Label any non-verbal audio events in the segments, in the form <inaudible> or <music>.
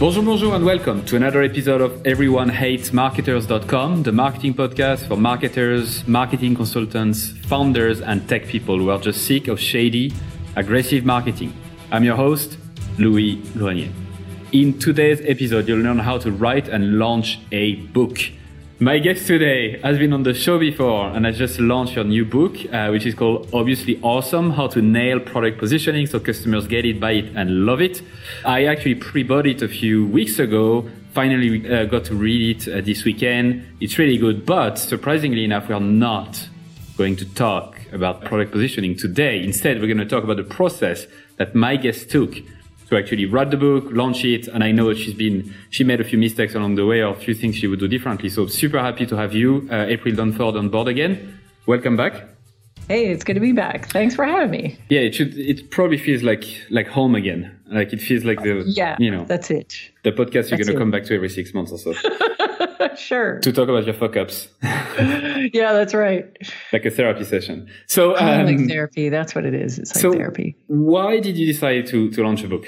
Bonjour, bonjour, and welcome to another episode of EveryoneHatesMarketers.com, the marketing podcast for marketers, marketing consultants, founders, and tech people who are just sick of shady, aggressive marketing. I'm your host, Louis Grenier. In today's episode, you'll learn how to write and launch a book. My guest today has been on the show before and has just launched your new book, uh, which is called Obviously Awesome How to Nail Product Positioning so Customers Get It, Buy It, and Love It. I actually pre bought it a few weeks ago. Finally, uh, got to read it uh, this weekend. It's really good, but surprisingly enough, we are not going to talk about product positioning today. Instead, we're going to talk about the process that my guest took to actually write the book, launch it. And I know she's been, she made a few mistakes along the way or a few things she would do differently. So super happy to have you, uh, April Dunford on board again. Welcome back. Hey, it's good to be back. Thanks for having me. Yeah, it should, it probably feels like, like home again. Like it feels like the, yeah, you know, that's it. The podcast you're going to come back to every six months or so. <laughs> <laughs> sure. To talk about your fuck ups. <laughs> yeah, that's right. Like a therapy session. So, um, like therapy. That's what it is. It's like so therapy. Why did you decide to, to launch a book?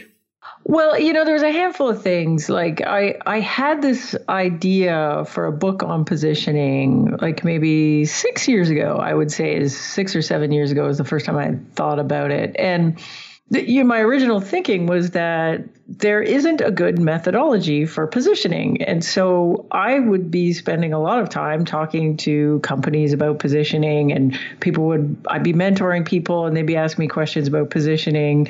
Well, you know, there's a handful of things. Like I, I had this idea for a book on positioning, like maybe six years ago. I would say is six or seven years ago was the first time I thought about it, and you my original thinking was that there isn't a good methodology for positioning. And so I would be spending a lot of time talking to companies about positioning and people would I'd be mentoring people and they'd be asking me questions about positioning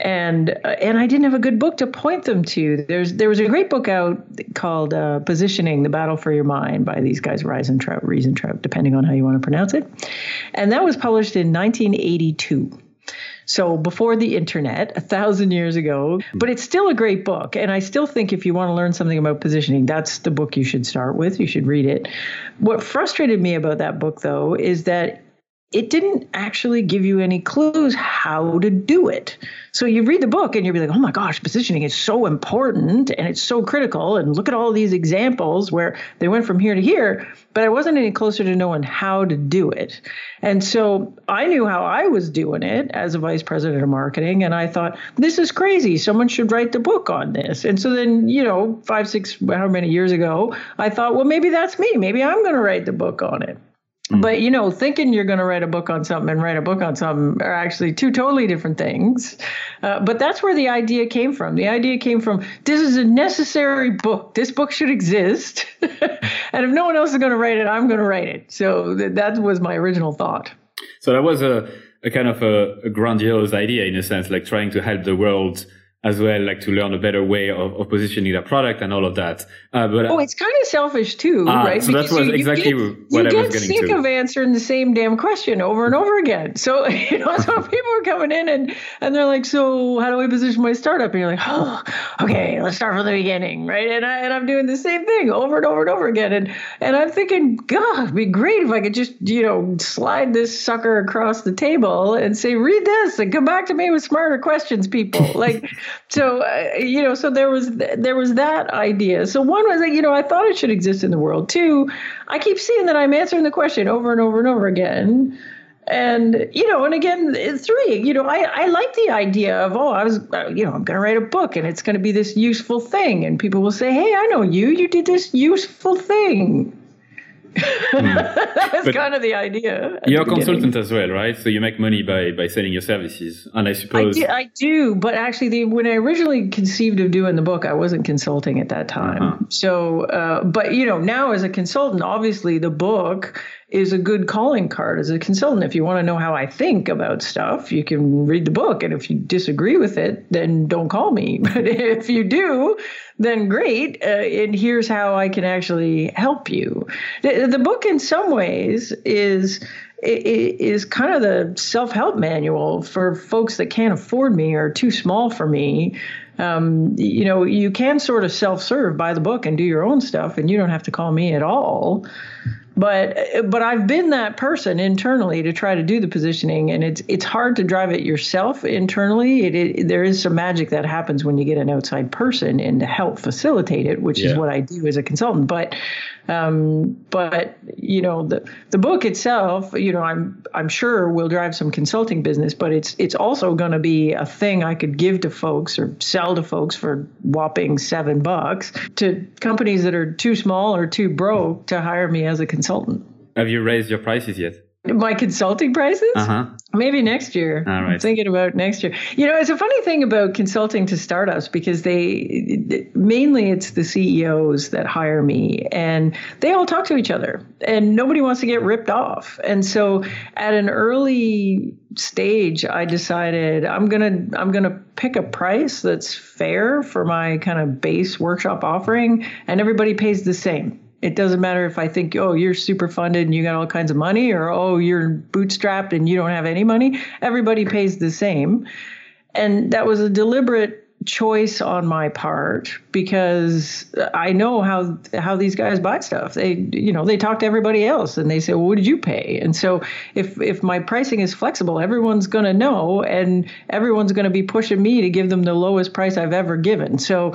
and uh, and I didn't have a good book to point them to. There's there was a great book out called uh, Positioning: The Battle for Your Mind by these guys Ries and Trout, Reisentraut, depending on how you want to pronounce it. And that was published in 1982. So before the internet, a thousand years ago, but it's still a great book. And I still think if you want to learn something about positioning, that's the book you should start with. You should read it. What frustrated me about that book, though, is that it didn't actually give you any clues how to do it. So you read the book and you'll be like, oh my gosh, positioning is so important and it's so critical. And look at all these examples where they went from here to here, but I wasn't any closer to knowing how to do it. And so I knew how I was doing it as a vice president of marketing. And I thought, this is crazy. Someone should write the book on this. And so then, you know, five, six, however many years ago, I thought, well, maybe that's me. Maybe I'm going to write the book on it. Mm. But you know, thinking you're going to write a book on something and write a book on something are actually two totally different things. Uh, but that's where the idea came from. The idea came from this is a necessary book. This book should exist, <laughs> and if no one else is going to write it, I'm going to write it. So th- that was my original thought. So that was a, a kind of a, a grandiose idea in a sense, like trying to help the world as well, like to learn a better way of, of positioning their product and all of that. Uh, but oh, it's kind of selfish too, ah, right? So because that was you, exactly you get, what I was getting sick of answering the same damn question over and over again. So <laughs> you know, so <laughs> people are coming in and and they're like, "So how do I position my startup?" And you're like, "Oh, okay, let's start from the beginning, right?" And I and I'm doing the same thing over and over and over again, and and I'm thinking, God, it'd be great if I could just you know slide this sucker across the table and say, "Read this and come back to me with smarter questions, people." Like <laughs> so uh, you know so there was there was that idea. So one was that you know i thought it should exist in the world two i keep seeing that i'm answering the question over and over and over again. And you know and again three you know i i like the idea of oh i was uh, you know i'm going to write a book and it's going to be this useful thing. And people will say hey i know you you did this useful thing Mm. <laughs> That's but kind of the idea. You're a consultant as well, right? So you make money by by selling your services, and I suppose I do, I do but actually, the, when I originally conceived of doing the book, I wasn't consulting at that time. Uh-huh. So, uh, but you know, now as a consultant, obviously the book is a good calling card as a consultant. If you want to know how I think about stuff, you can read the book. And if you disagree with it, then don't call me. <laughs> But if you do, then great. Uh, and here's how I can actually help you. The, the book, in some ways, is is kind of the self-help manual for folks that can't afford me or too small for me um, you know you can sort of self-serve by the book and do your own stuff and you don't have to call me at all but but I've been that person internally to try to do the positioning, and it's it's hard to drive it yourself internally. It, it there is some magic that happens when you get an outside person in to help facilitate it, which yeah. is what I do as a consultant. But um, but you know the the book itself, you know, I'm I'm sure will drive some consulting business, but it's it's also going to be a thing I could give to folks or sell to folks for whopping seven bucks to companies that are too small or too broke to hire me as a consultant. Have you raised your prices yet? My consulting prices? Uh-huh. Maybe next year. All right. I'm thinking about next year. You know, it's a funny thing about consulting to startups because they mainly it's the CEOs that hire me and they all talk to each other and nobody wants to get ripped off. And so at an early stage I decided I'm going to I'm going to pick a price that's fair for my kind of base workshop offering and everybody pays the same it doesn't matter if I think, oh, you're super funded and you got all kinds of money, or oh, you're bootstrapped and you don't have any money. Everybody pays the same. And that was a deliberate choice on my part because I know how how these guys buy stuff. They you know they talk to everybody else and they say, well, what did you pay? And so if if my pricing is flexible, everyone's going to know, and everyone's going to be pushing me to give them the lowest price I've ever given. So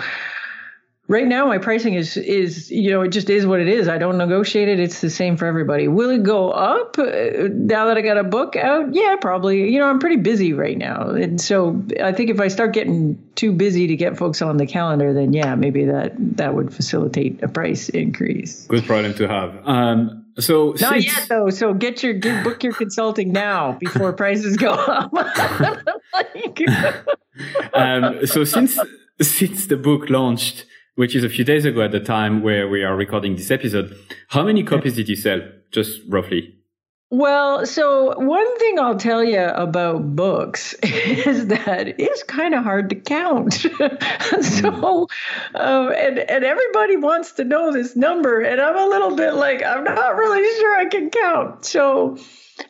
Right now, my pricing is is you know it just is what it is. I don't negotiate it. It's the same for everybody. Will it go up uh, now that I got a book out? Yeah, probably. You know, I'm pretty busy right now, and so I think if I start getting too busy to get folks on the calendar, then yeah, maybe that that would facilitate a price increase. Good problem to have. Um, so not since... yet though. So get your get, book your consulting now before <laughs> prices go up. <laughs> <laughs> um, so since since the book launched which is a few days ago at the time where we are recording this episode. How many copies did you sell, just roughly? Well, so one thing I'll tell you about books <laughs> is that it's kind of hard to count. <laughs> so, um, and and everybody wants to know this number, and I'm a little bit like I'm not really sure I can count. So,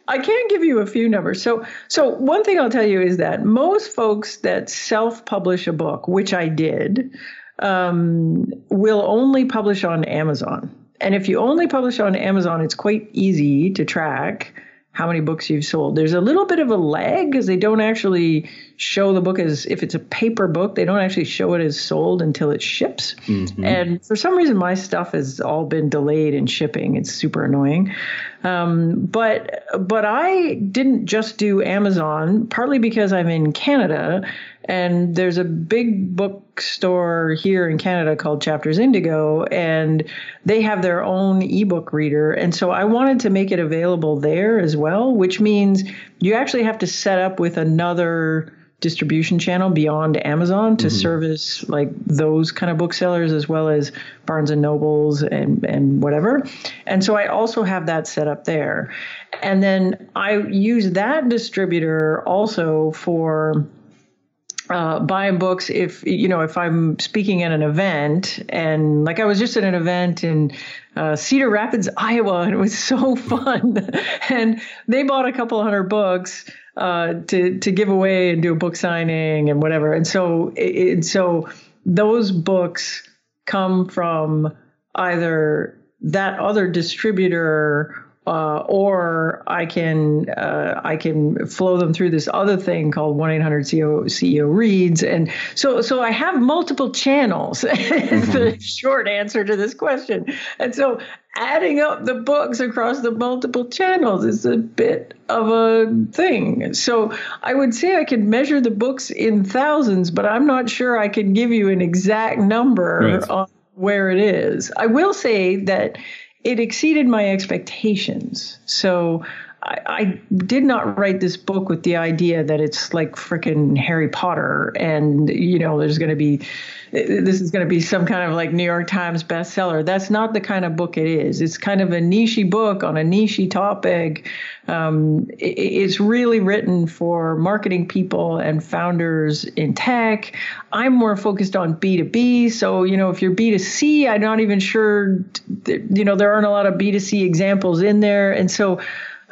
I can give you a few numbers. So, so one thing I'll tell you is that most folks that self-publish a book, which I did, um, will only publish on Amazon. And if you only publish on Amazon, it's quite easy to track how many books you've sold. There's a little bit of a lag because they don't actually show the book as if it's a paper book, they don't actually show it as sold until it ships. Mm-hmm. And for some reason, my stuff has all been delayed in shipping. It's super annoying. Um, but but I didn't just do Amazon, partly because I'm in Canada and there's a big bookstore here in Canada called Chapters Indigo, and they have their own ebook reader. And so I wanted to make it available there as well, which means you actually have to set up with another distribution channel beyond Amazon to mm-hmm. service like those kind of booksellers as well as Barnes and Nobles and and whatever. And so I also have that set up there. And then I use that distributor also for uh, buying books if you know if I'm speaking at an event and like I was just at an event in uh, Cedar Rapids, Iowa, and it was <laughs> so fun. and they bought a couple hundred books uh, to to give away and do a book signing and whatever. And so it, so those books come from either that other distributor uh, or I can uh, I can flow them through this other thing called one eight hundred CEO CEO reads, and so so I have multiple channels. <laughs> mm-hmm. the short answer to this question, and so adding up the books across the multiple channels is a bit of a thing. So I would say I can measure the books in thousands, but I'm not sure I can give you an exact number right. on where it is. I will say that it exceeded my expectations. So I, did not write this book with the idea that it's like freaking Harry Potter and, you know, there's going to be, this is going to be some kind of like New York Times bestseller. That's not the kind of book it is. It's kind of a nichey book on a nichey topic. Um, it, it's really written for marketing people and founders in tech. I'm more focused on B2B. So, you know, if you're B2C, I'm not even sure, you know, there aren't a lot of B2C examples in there. And so,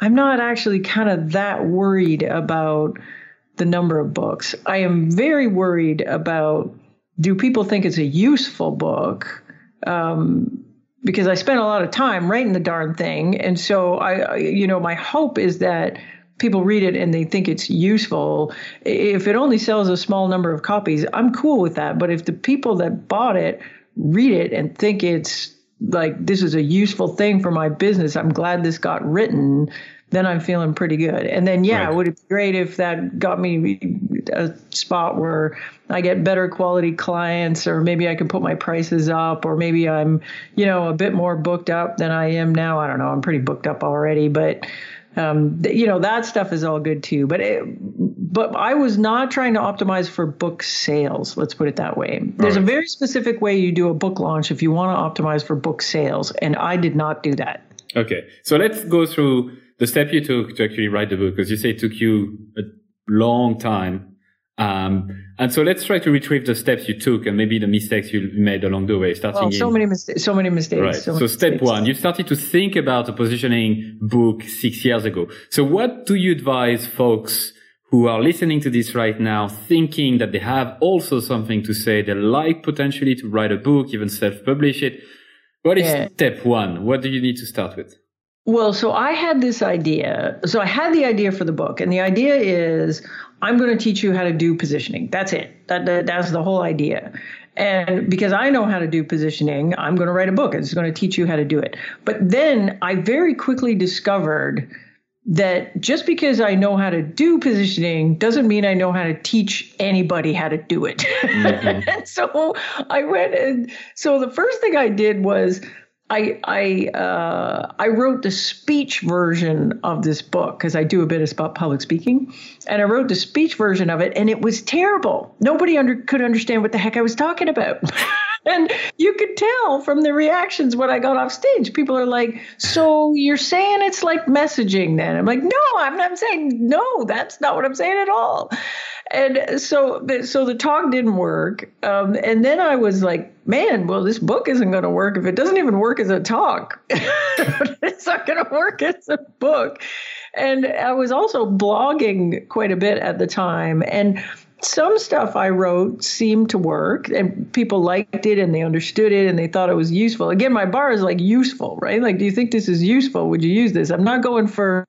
I'm not actually kind of that worried about the number of books. I am very worried about do people think it's a useful book? Um, because I spent a lot of time writing the darn thing. And so I, you know, my hope is that people read it and they think it's useful. If it only sells a small number of copies, I'm cool with that. But if the people that bought it read it and think it's like this is a useful thing for my business, I'm glad this got written then I'm feeling pretty good. And then, yeah, right. would it be great if that got me a spot where I get better quality clients, or maybe I can put my prices up, or maybe I'm, you know, a bit more booked up than I am now. I don't know. I'm pretty booked up already, but. Um, you know that stuff is all good too, but it, but I was not trying to optimize for book sales. Let's put it that way. There's right. a very specific way you do a book launch if you want to optimize for book sales, and I did not do that. Okay, so let's go through the step you took to actually write the book, because you say it took you a long time. Um, and so let's try to retrieve the steps you took and maybe the mistakes you made along the way. Starting so in, many mistakes. So many mistakes. Right. So, so step mistakes. one, you started to think about a positioning book six years ago. So what do you advise folks who are listening to this right now, thinking that they have also something to say, they like potentially to write a book, even self-publish it? What is yeah. step one? What do you need to start with? Well, so I had this idea. So I had the idea for the book, and the idea is I'm going to teach you how to do positioning. That's it. That, that that's the whole idea. And because I know how to do positioning, I'm going to write a book. It's going to teach you how to do it. But then I very quickly discovered that just because I know how to do positioning doesn't mean I know how to teach anybody how to do it. Mm-hmm. and <laughs> so I went and so the first thing I did was I I uh, I wrote the speech version of this book because I do a bit about public speaking, and I wrote the speech version of it, and it was terrible. Nobody under, could understand what the heck I was talking about. <laughs> and you could tell from the reactions when I got off stage. People are like, "So you're saying it's like messaging?" Then I'm like, "No, I'm not saying no. That's not what I'm saying at all." And so, so the talk didn't work. Um, and then I was like, "Man, well, this book isn't going to work if it doesn't even work as a talk. <laughs> it's not going to work as a book." And I was also blogging quite a bit at the time, and some stuff I wrote seemed to work and people liked it and they understood it and they thought it was useful. Again, my bar is like useful, right? Like, do you think this is useful? Would you use this? I'm not going for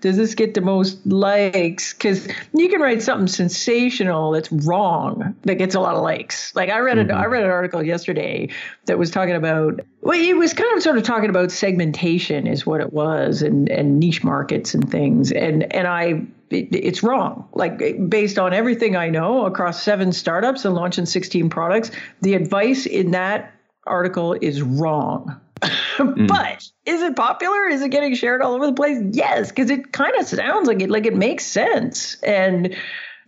does this get the most likes? Because you can write something sensational that's wrong that gets a lot of likes. Like I read mm-hmm. I read an article yesterday that was talking about well, it was kind of sort of talking about segmentation is what it was and and niche markets and things. And and I it's wrong. Like based on everything I know across seven startups and launching 16 products, the advice in that article is wrong. <laughs> mm. But is it popular? Is it getting shared all over the place? Yes, because it kind of sounds like it like it makes sense. And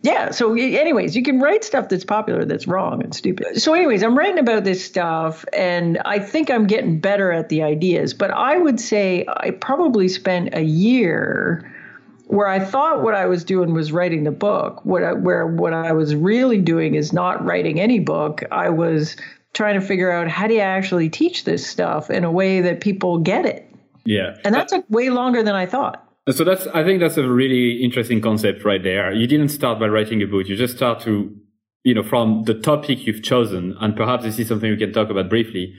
yeah, so anyways, you can write stuff that's popular that's wrong and stupid. So anyways, I'm writing about this stuff and I think I'm getting better at the ideas, but I would say I probably spent a year where I thought what I was doing was writing the book. What I, where what I was really doing is not writing any book. I was trying to figure out how do you actually teach this stuff in a way that people get it. Yeah. And that took way longer than I thought. So that's I think that's a really interesting concept right there. You didn't start by writing a book. You just start to, you know, from the topic you've chosen, and perhaps this is something we can talk about briefly.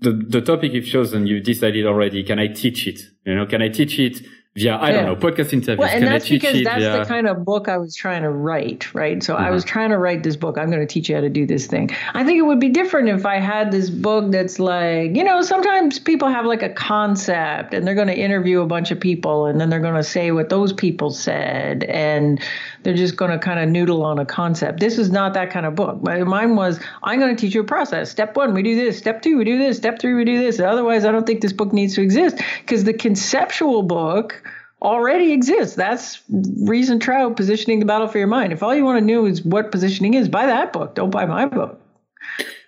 The the topic you've chosen, you've decided already. Can I teach it? You know, can I teach it via I don't know podcast interviews. Well, and that's because that's via... the uh, kind of book I was trying to write, right? So I mm-hmm. was trying to write this book. I'm going to teach you how to do this thing. I think it would be different if I had this book that's like, you know, sometimes people have like a concept and they're going to interview a bunch of people and then they're going to say what those people said and they're just going to kind of noodle on a concept. This is not that kind of book. Mine was I'm going to teach you a process. Step 1, we do this. Step 2, we do this. Step 3, we do this. Otherwise, I don't think this book needs to exist because the conceptual book already exists. That's Ries and Trout positioning the battle for your mind. If all you want to know is what positioning is, buy that book. Don't buy my book.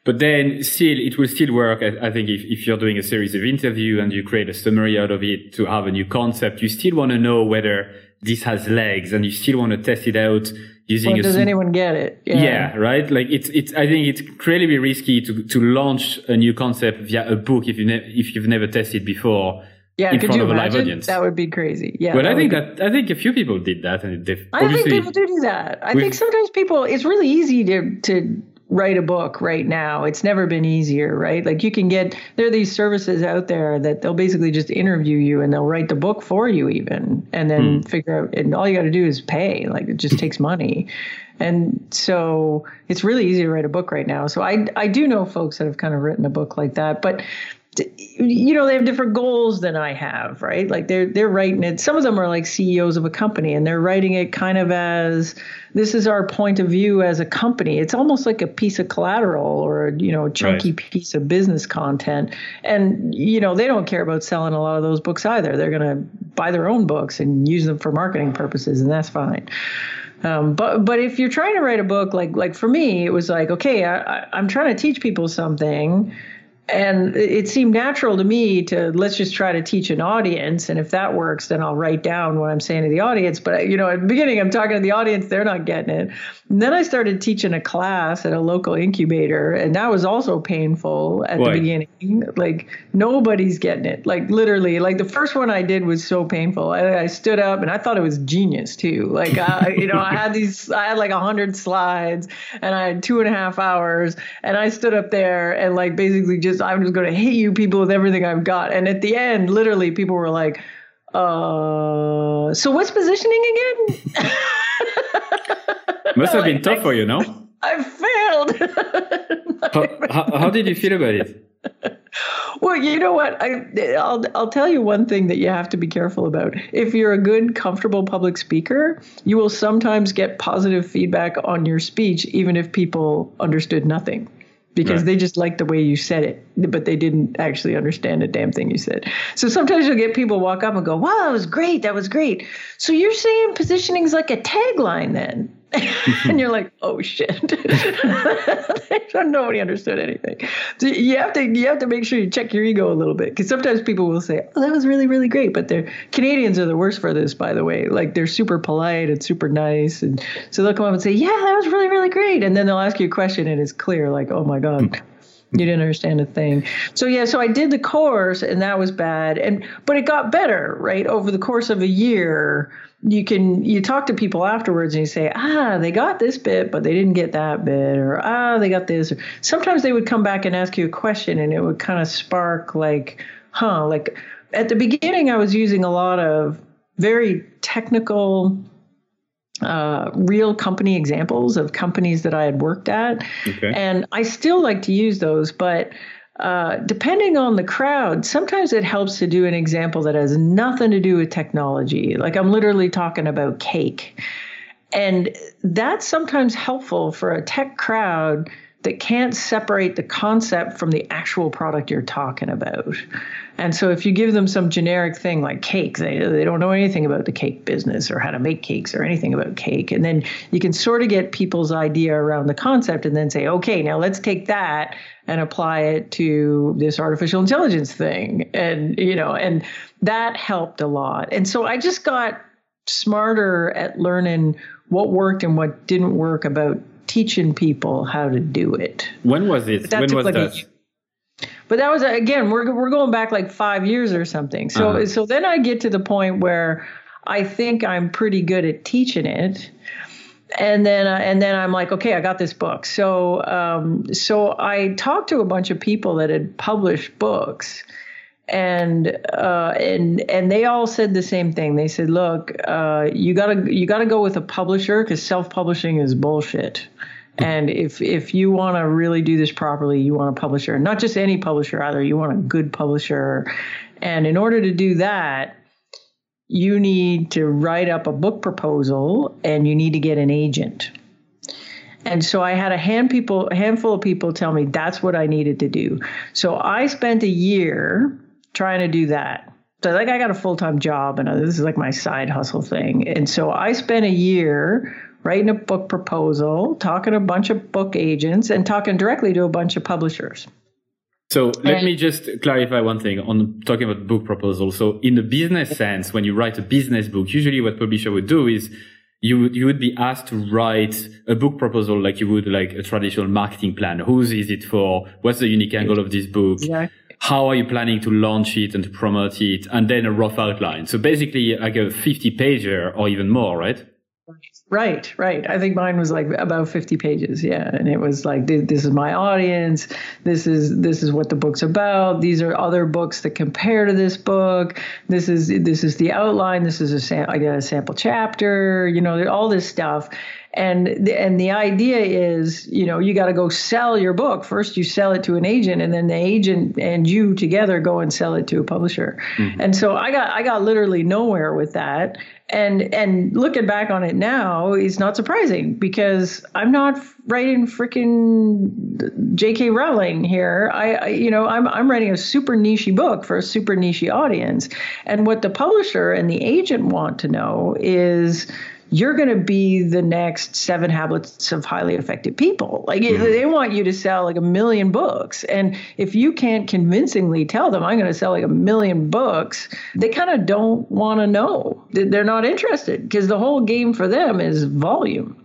But then still, it will still work. I, think if, if you're doing a series of interview and you create a summary out of it to have a new concept, you still want to know whether this has legs and you still want to test it out using well, does sm- anyone get it yeah. yeah. right like it's it's i think it's incredibly risky to to launch a new concept via a book if you ne- if you've never tested before yeah, in could front you of a live audience. That would be crazy. Yeah. But I think that I think a few people did that, and I think people do do that. I think sometimes people. It's really easy to to write a book right now. It's never been easier, right? Like you can get there are these services out there that they'll basically just interview you and they'll write the book for you even and then mm. figure out and all you got to do is pay. Like it just takes money. And so it's really easy to write a book right now. So I I do know folks that have kind of written a book like that, but you know they have different goals than I have, right? Like they're they're writing it. Some of them are like CEOs of a company, and they're writing it kind of as this is our point of view as a company. It's almost like a piece of collateral or you know a chunky right. piece of business content. And you know they don't care about selling a lot of those books either. They're going to buy their own books and use them for marketing purposes, and that's fine. Um, but but if you're trying to write a book, like like for me, it was like okay, I, I'm trying to teach people something and it seemed natural to me to let's just try to teach an audience and if that works then i'll write down what i'm saying to the audience. But you know at the beginning i'm talking to the audience they're not getting it. And then i started teaching a class at a local incubator and that was also painful at Why? the beginning. Like nobody's getting it. Like literally like the first one i did was so painful. I, I stood up and i thought it was genius too. Like I, you know i had these i had like a hundred slides and i had two and a half hours and i stood up there and like basically just just I'm just going to hit you people with everything I've got. And at the end, literally, people were like, uh, so what's positioning again? <laughs> Must have been tough for you, no? <laughs> I failed. <laughs> how, how, how, did you feel about it? Well, you know what? I, I'll I'll tell you one thing that you have to be careful about. If you're a good, comfortable public speaker, you will sometimes get positive feedback on your speech, even if people understood nothing because right. they just liked the way you said it, but they didn't actually understand a damn thing you said. So sometimes you'll get people walk up and go, "Wow, that was great. That was great." So you're saying positioning is like a tagline then? <laughs> and you're like, oh shit. <laughs> Nobody understood anything. So you have to you have to make sure you check your ego a little bit because sometimes people will say, oh, that was really really great, but they're Canadians are the worst for this, by the way. Like they're super polite and super nice, and so they'll come up and say, yeah, that was really really great, and then they'll ask you a question and it's clear, like, oh my god. You didn't understand a thing. So yeah, so I did the course and that was bad. And but it got better, right? Over the course of a year, you can you talk to people afterwards and you say, ah, they got this bit, but they didn't get that bit, or ah, they got this. Sometimes they would come back and ask you a question and it would kind of spark like, huh, like at the beginning I was using a lot of very technical uh, real company examples of companies that I had worked at. Okay. And I still like to use those, but uh, depending on the crowd, sometimes it helps to do an example that has nothing to do with technology. Like I'm literally talking about cake. And that's sometimes helpful for a tech crowd that can't separate the concept from the actual product you're talking about. And so if you give them some generic thing like cake, they, they don't know anything about the cake business or how to make cakes or anything about cake. And then you can sort of get people's idea around the concept and then say, okay, now let's take that and apply it to this artificial intelligence thing. And, you know, and that helped a lot. And so I just got smarter at learning what worked and what didn't work about teaching people how to do it. When was it? That when was like that? But that was again, we're we're going back like five years or something. So uh-huh. so then I get to the point where I think I'm pretty good at teaching it. And then, uh, and then I'm like, okay, I got this book. So, um, so I talked to a bunch of people that had published books, and uh, and and they all said the same thing. They said, "Look, uh, you gotta you gotta go with a publisher because self publishing is bullshit." And if if you want to really do this properly, you want a publisher, not just any publisher either. You want a good publisher, and in order to do that, you need to write up a book proposal and you need to get an agent. And so I had a hand people, a handful of people tell me that's what I needed to do. So I spent a year trying to do that. So like I got a full time job and this is like my side hustle thing. And so I spent a year writing a book proposal, talking to a bunch of book agents, and talking directly to a bunch of publishers. So let and, me just clarify one thing on talking about book proposal. So in the business sense, when you write a business book, usually what publisher would do is you would, you would be asked to write a book proposal like you would like a traditional marketing plan. Whose is it for? What's the unique angle of this book? Yeah how are you planning to launch it and to promote it and then a rough outline so basically like a 50 pager or even more right Right, right. I think mine was like about 50 pages. Yeah, and it was like this is my audience. This is this is what the book's about. These are other books that compare to this book. This is this is the outline. This is a sam- I got a sample chapter. You know, all this stuff and the, and the idea is you know you got to go sell your book. First you sell it to an agent and then the agent and you together go and sell it to a publisher. Mm-hmm. and so i got i got literally nowhere with that. And and looking back on it now it's not surprising because i'm not writing freaking jk rowling here. I, I you know i'm i'm writing a super nichey book for a super nichey audience. And what the publisher and the agent want to know is you're going to be the next seven habits of highly effective people. Like mm-hmm. they want you to sell like a million books. And if you can't convincingly tell them, I'm going to sell like a million books, they kind of don't want to know. They're not interested because the whole game for them is volume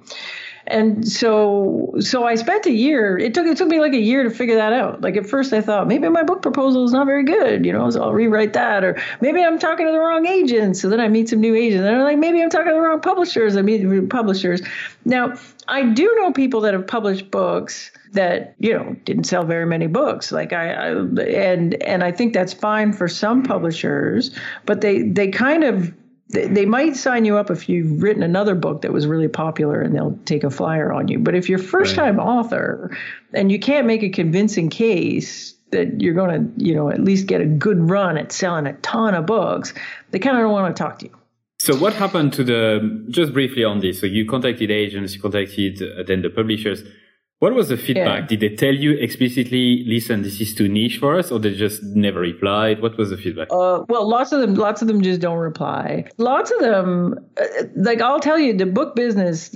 and so so I spent a year. It took it took me like a year to figure that out. Like at first I thought maybe my book proposal is not very good, you know, so I'll rewrite that, or maybe I'm talking to the wrong agents. So then I meet some new agents, and I'm like maybe I'm talking to the wrong publishers. I meet publishers. Now I do know people that have published books that you know didn't sell very many books like I, I, and and I think that's fine for some publishers but they they kind of they might sign you up if you've written another book that was really popular and they'll take a flyer on you. But if you're first time right. author and you can't make a convincing case that you're going to, you know, at least get a good run at selling a ton of books, they kind of don't want to talk to you. So what happened to the, just briefly on this, so you contacted agents, you contacted uh, then the publishers. What was the feedback? Yeah. Did they tell you explicitly, listen, this is too niche for us, or they just never replied? What was the feedback? Uh, well, lots of them, lots of them just don't reply. Lots of them, uh, like I'll tell you, the book business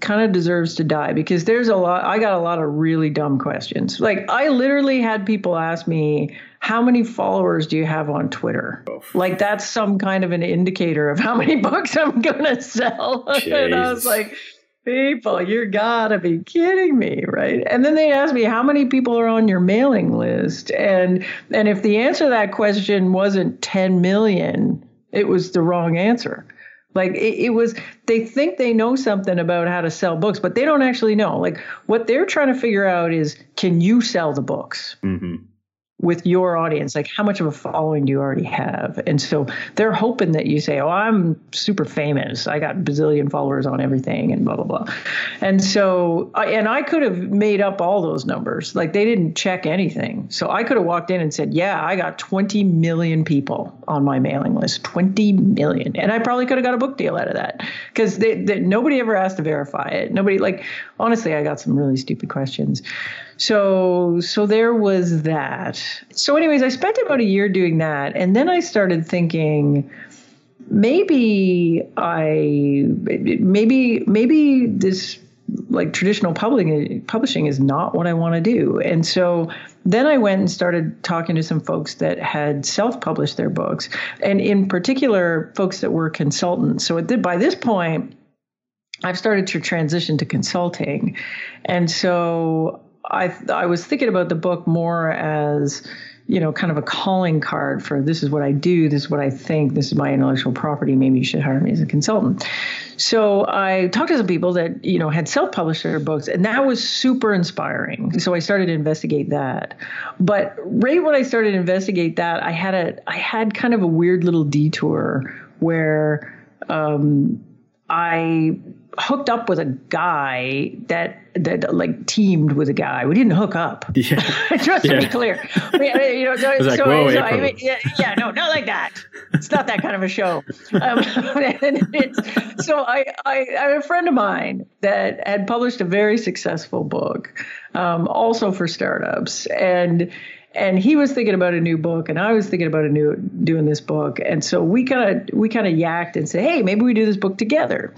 kind of deserves to die because there's a lot. I got a lot of really dumb questions. Like I literally had people ask me, how many followers do you have on Twitter? Like that's some kind of an indicator of how many <laughs> books I'm going to sell. <laughs> and I was like people, you gotta be kidding me, right? And then they asked me how many people are on your mailing list, and and if the answer to that question wasn't 10 million, it was the wrong answer. Like it, it, was, they think they know something about how to sell books, but they don't actually know. Like what they're trying to figure out is, can you sell the books? Mm-hmm with your audience like how much of a following do you already have? And so they're hoping that you say oh i'm super famous. I got bazillion followers on everything and blah blah blah. And so and i could have made up all those numbers. Like they didn't check anything. So i could have walked in and said yeah i got 20 million people on my mailing list. 20 million. And i probably could have got a book deal out of that. Because nobody ever asked to verify it. Nobody like honestly i got some really stupid questions so so there was that. So anyways, I spent about a year doing that and then I started thinking maybe I maybe maybe this like traditional publishing publishing is not what I want to do. And so then I went and started talking to some folks that had self-published their books, and in particular, folks that were consultants. So the, by this point, I've started to transition to consulting, and so I I was thinking about the book more as you know, kind of a calling card for this is what I do, this is what I think, this is my intellectual property. Maybe you should hire me as a consultant. So I talked to some people that you know had self-published their books, and that was super inspiring. So I started to investigate that. But right when I started to investigate that, I had a I had kind of a weird little detour where um, I hooked up with a guy that that like teamed with a guy. We didn't hook up. <laughs> Yeah. <laughs> Just to be clear. We, you know, so, like, so, so I mean, yeah, yeah, no, not like that. It's not that kind of a show. Um, <laughs> so I, I, I have a friend of mine that had published a very successful book, um, also for startups, and and he was thinking about a new book and I was thinking about a new doing this book and so we kind of we kind of yacked and said hey maybe we do this book together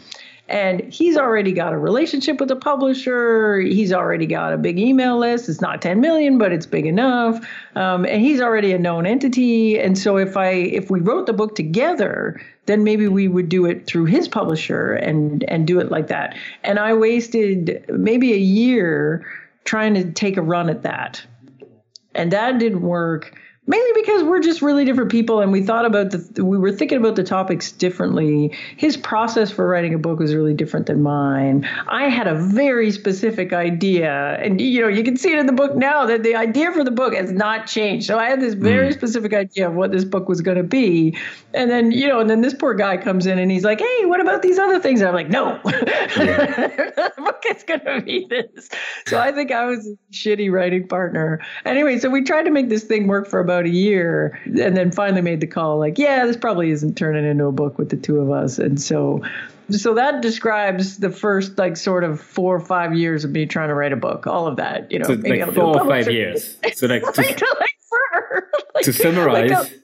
and he's already got a relationship with a publisher. He's already got a big email list. It's not 10 million, but it's big enough. Um, and he's already a known entity. And so if I if we wrote the book together, then maybe we would do it through his publisher and and do it like that. And I wasted maybe a year trying to take a run at that. And that didn't work mainly because we're just really different people and we thought about the we were thinking about the topics differently. His process for writing a book was really different than mine. I had a very specific idea and you know you can see it in the book now that the idea for the book has not changed. So i had this very mm. specific idea of what this book was going to be. And then you know and then this poor guy comes in and he's like hey what about these other things? And i'm like no. <laughs> The book is going to be this. So i think i was a shitty writing partner. Anyway so we tried to make this thing work for about about a year and then finally made the call like, yeah, this probably isn't turning into a book with the two of us. And so so that describes the first like sort of four or five years of me trying to write a book. All of that, you know, so like four or five years. So like, <laughs> to, like, like, to <laughs> summarize. Like a,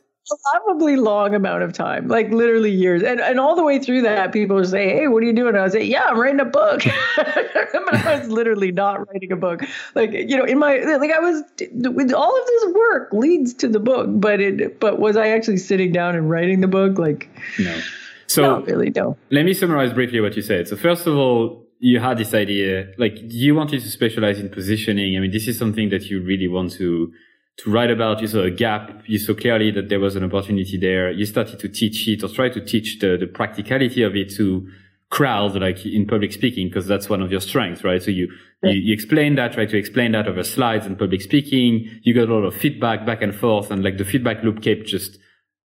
probably long amount of time, like literally years. And and all the way through that, people would say, Hey, what are you doing? And I would say, Yeah, I'm writing a book. <laughs> I was literally not writing a book. Like, you know, in my like I was with all of this work leads to the book, but it but was I actually sitting down and writing the book? Like no. So no, really no. Let me summarize briefly what you said. So first of all, you had this idea, like you wanted to specialize in positioning. I mean, this is something that you really want to to write about. You saw a gap. You saw clearly that there was an opportunity there. You started to teach it or try to teach the, the practicality of it to crowds, like in public speaking, because that's one of your strengths, right? So you, yeah. you, you explain that, try to explain that over slides and public speaking. You got a lot of feedback back and forth and like the feedback loop kept just,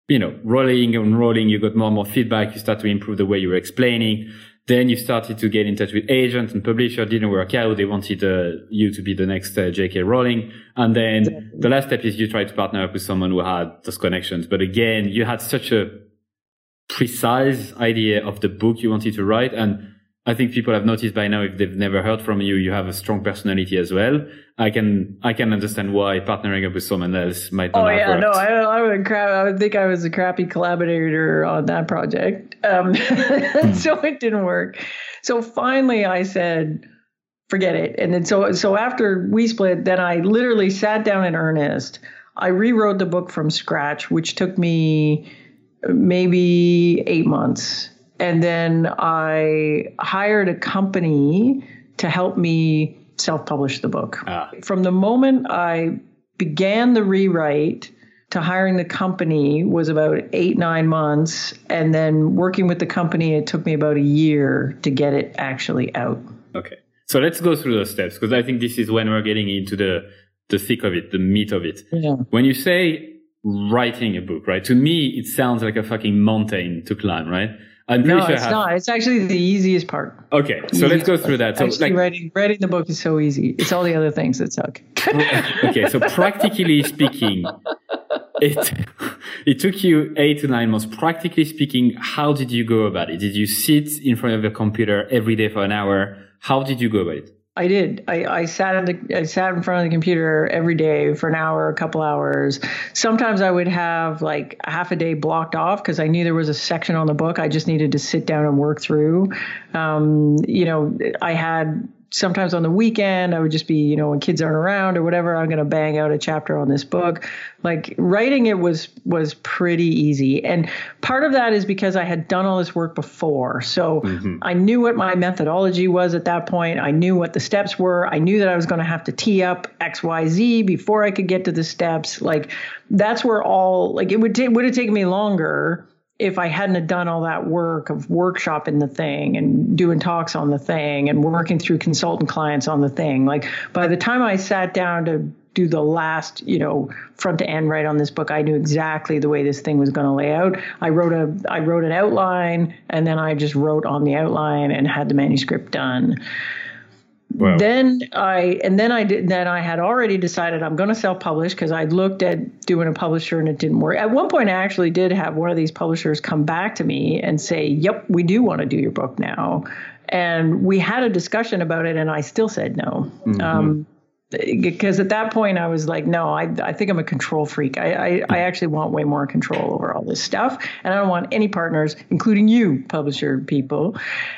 you know, rolling and rolling. You got more and more feedback. You start to improve the way you were explaining. Then you started to get in touch with agents and publisher didn't work out. They wanted uh, you to be the next uh, J.K. Rowling. And then the last step is you try to partner up with someone who had those connections. But again, you had such a precise idea of the book you wanted to write. And I think people have noticed by now, if they've never heard from you, you have a strong personality as well. I can I can understand why partnering up with someone else might not. Oh yeah, worked. no, I, I would crap. I would think I was a crappy collaborator on that project, um, <laughs> so it didn't work. So finally, I said, forget it. And then so so after we split, then I literally sat down in earnest. I rewrote the book from scratch, which took me maybe eight months and then I hired a company to help me self publish the book. Ah. From the moment I began the rewrite to hiring the company was about eight, nine months. And then working with the company, it took me about a year to get it actually out. Okay. So let's go through those steps because I think this is when we're getting into the, the thick of it, the meat of it. Yeah. When you say writing a book, right? To me, it sounds like a fucking mountain to climb, right? I'm pretty no, sure it's not. It's actually the easiest part. Okay, so let's go through that. So, actually, like, writing writing the book is so easy. It's all the other things that suck. <laughs> okay, so practically speaking, it <laughs> it took you eight to nine months. Practically speaking, how did you go about it? Did you sit in front of a computer every day for an hour? How did you go about it? I did. I, I sat in the I sat in front of the computer every day for an hour, a couple hours. Sometimes I would have like half a day blocked off because I knew there was a section on the book I just needed to sit down and work through. Um, you know, I had sometimes on the weekend, I would just be, you know, when kids aren't around or whatever, I'm going to bang out a chapter on this book. Like writing it was was pretty easy, and part of that is because I had done all this work before, so mm-hmm. I knew what my methodology was at that point. I knew what the steps were. I knew that I was going to have to tee up X, Y, Z before I could get to the steps. Like that's where all like it would t- would have taken me longer if I hadn't have done all that work of workshopping the thing and doing talks on the thing and working through consultant clients on the thing, like by the time I sat down to do the last, you know, front to end right on this book, I knew exactly the way this thing was going to lay out. I wrote a I wrote an outline and then I just wrote on the outline and had the manuscript done. Wow. Then I and then I did then I had already decided I'm going to self-publish because I looked at doing a publisher and it didn't work. At one point, I actually did have one of these publishers come back to me and say, "Yep, we do want to do your book now." And we had a discussion about it, and I still said no. Mm-hmm. Um, because at that point I was like, no, I, I think I'm a control freak. I, I, I, actually want way more control over all this stuff, and I don't want any partners, including you, publisher people.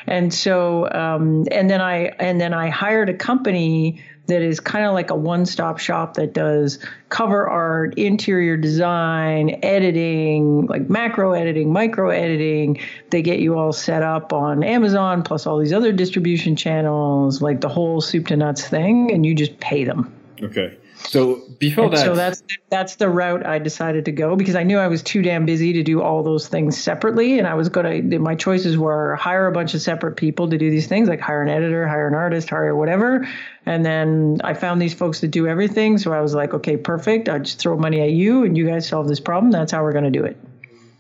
And so, um, and then I and then I hired a company that is kind of like a one-stop shop that does cover art, interior design, editing, like macro editing, micro editing. They get you all set up on Amazon plus all these other distribution channels, like the whole soup to nuts thing, and you just pay them. Okay. So before And that, so that's that's the route I decided to go because I knew I was too damn busy to do all those things separately, and I was going to. My choices were hire a bunch of separate people to do these things, like hire an editor, hire an artist, hire whatever, and then I found these folks to do everything. So I was like, okay, perfect. I just throw money at you, and you guys solve this problem. That's how we're going to do it.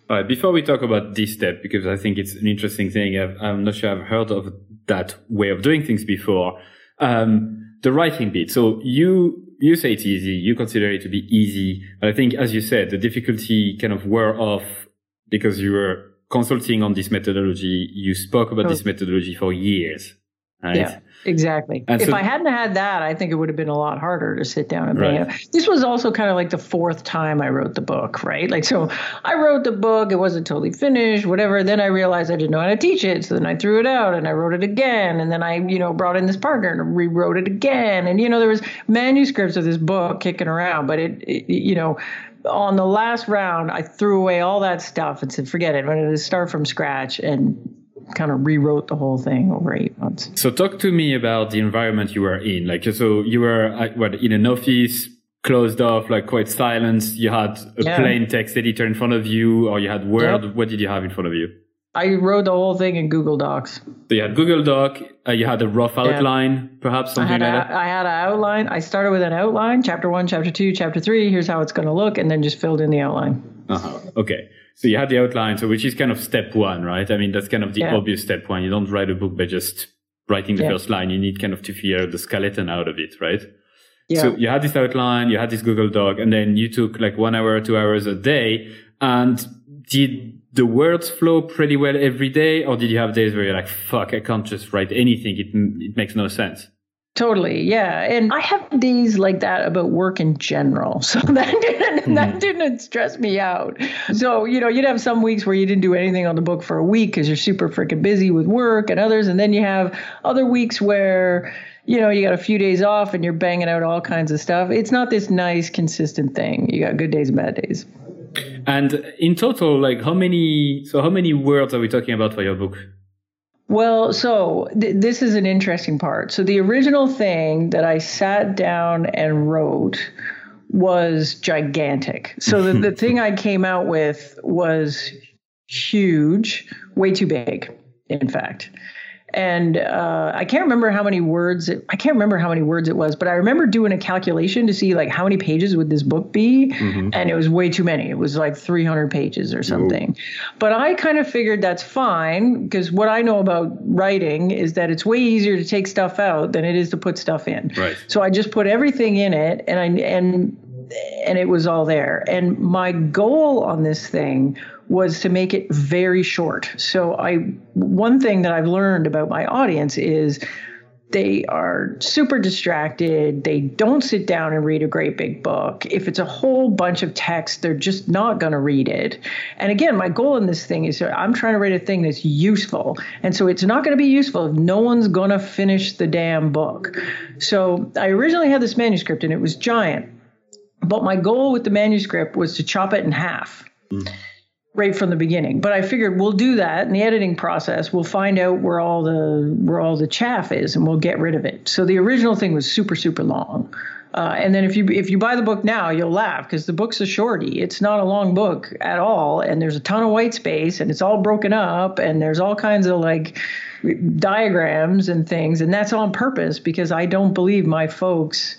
All right, before we talk about this step, because I think it's an interesting thing, I've, I'm not sure I've heard of that way of doing things before. Um, the writing bit. So you you say it's easy, you consider it to be easy, but I think, as you said, the difficulty kind of wore off because you were consulting on this methodology. You spoke about this methodology for years, right? Yeah, exactly. And if so- I hadn't had that, I think it would have been a lot harder to sit down and Right. it. This was also kind of like the fourth time I wrote the book, right? Like, so I wrote the book, it wasn't totally finished, whatever. Then I realized I didn't know how to teach it. So then I threw it out and I wrote it again. And then I, you know, brought in this partner and rewrote it again. And, you know, there was manuscripts of this book kicking around, but it, it you know, on the last round, I threw away all that stuff and said, forget it. I'm going to start from scratch and kind of rewrote the whole thing over eight months. So talk to me about the environment you were in. Like, so you were uh, what in an office, closed off, like quite silent. You had a Yeah. plain text editor in front of you, or you had Word. Yep. What did you have in front of you? I wrote the whole thing in Google Docs. So you had Google Doc. Uh, you had a rough outline, perhaps something like that. I had an outline. I started with an outline, chapter one, chapter two, chapter three. Here's how it's going to look, and then just filled in the outline. Uh-huh. Okay. So you had the outline, so which is kind of step one, right? I mean, that's kind of the Yeah. obvious step one. You don't write a book by just writing the Yeah. first line. You need kind of to figure the skeleton out of it, right? Yeah. So you had this outline, you had this Google Doc, and then you took like one hour, or two hours a day. And did the words flow pretty well every day, or did you have days where you're like, "Fuck, I can't just write anything. It it makes no sense." Totally, yeah. And I have days like that about work in general. <laughs> So that didn't hmm. that didn't stress me out. So, you know, you'd have some weeks where you didn't do anything on the book for a week because you're super freaking busy with work and others. And then you have other weeks where, you know, you got a few days off and you're banging out all kinds of stuff. It's not this nice, consistent thing. You got good days and bad days. And in total, like how many? So how many words are we talking about for your book? Well, so th- this is an interesting part. So the original thing that I sat down and wrote was gigantic. So the, the <laughs> thing I came out with was huge, way too big, in fact. And uh, I can't remember how many words. It, I can't remember how many words it was, but I remember doing a calculation to see like how many pages would this book be, and it was way too many. It was like 300 pages or something. But I kind of figured that's fine because what I know about writing is that it's way easier to take stuff out than it is to put stuff in. Right. So I just put everything in it, and I and and it was all there. And my goal on this thing was to make it very short. So I one thing that I've learned about my audience is they are super distracted. They don't sit down and read a great big book. If it's a whole bunch of text, they're just not going to read it. And again, my goal in this thing is I'm trying to write a thing that's useful. And so it's not going to be useful if no one's going to finish the damn book. So I originally had this manuscript and it was giant. But my goal with the manuscript was to chop it in half hmm. Right from the beginning. But I figured we'll do that in the editing process. We'll find out where all the where all the chaff is, and we'll get rid of it. So the original thing was super super long. Uh, and then if you if you buy the book now, you'll laugh because the book's a shorty. It's not a long book at all, and there's a ton of white space, and it's all broken up, and there's all kinds of like diagrams and things, and that's on purpose because I don't believe my folks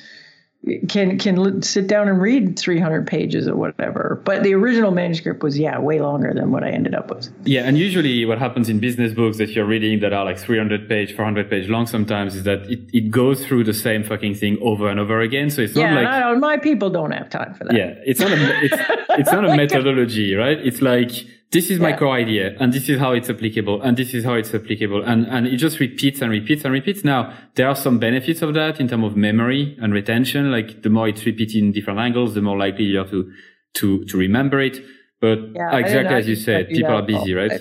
can can sit down and read 300 pages or whatever. But the original manuscript was yeah way longer than what I ended up with. Yeah, and usually what happens in business books that you're reading that are like 300 page, 400 page long sometimes is that it, it goes through the same fucking thing over and over again. So it's Yeah, not I like, don't, my people don't have time for that. yeah, it's not a, it's, it's not a <laughs> methodology, right? It's like, this is my Yeah. core idea and this is how it's applicable and this is how it's applicable. And, and it just repeats and repeats and repeats. Now, there are some benefits of that in terms of memory and retention. Like the more it's repeated in different angles, the more likely you have to, to, to remember it. But Yeah, exactly as you said, people are busy, right? I-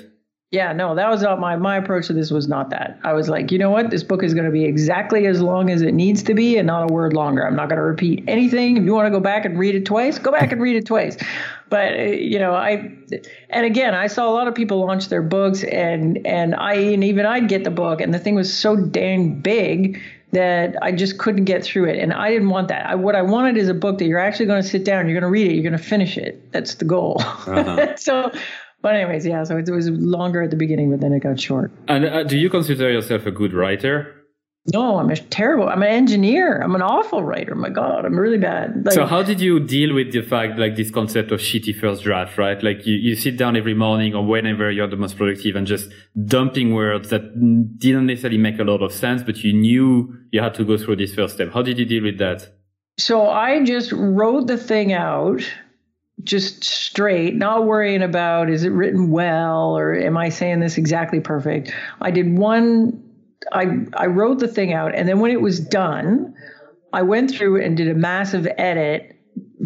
Yeah, no, that was not my my approach to this was not that. I was like, you know what, this book is going to be exactly as long as it needs to be, and not a word longer. I'm not going to repeat anything. If you want to go back and read it twice, go back and read it twice. But uh, you know, I and again, I saw a lot of people launch their books, and and I and even I'd get the book, and the thing was so dang big that I just couldn't get through it, and I didn't want that. I, what I wanted is a book that you're actually going to sit down, you're going to read it, you're going to finish it. That's the goal. Uh-huh. <laughs> so. But anyways, yeah. So it was longer at the beginning, but then it got short. And uh, do you consider yourself a good writer? No, I'm a terrible. I'm an engineer. I'm an awful writer. My God, I'm really bad. Like, so how did you deal with the fact, like this concept of shitty first draft, right? Like you, you sit down every morning or whenever you're the most productive and just dumping words that didn't necessarily make a lot of sense, but you knew you had to go through this first step. How did you deal with that? So I just wrote the thing out just straight, not worrying about is it written well or am I saying this exactly perfect. I did one I I wrote the thing out, and then when it was done, I went through and did a massive edit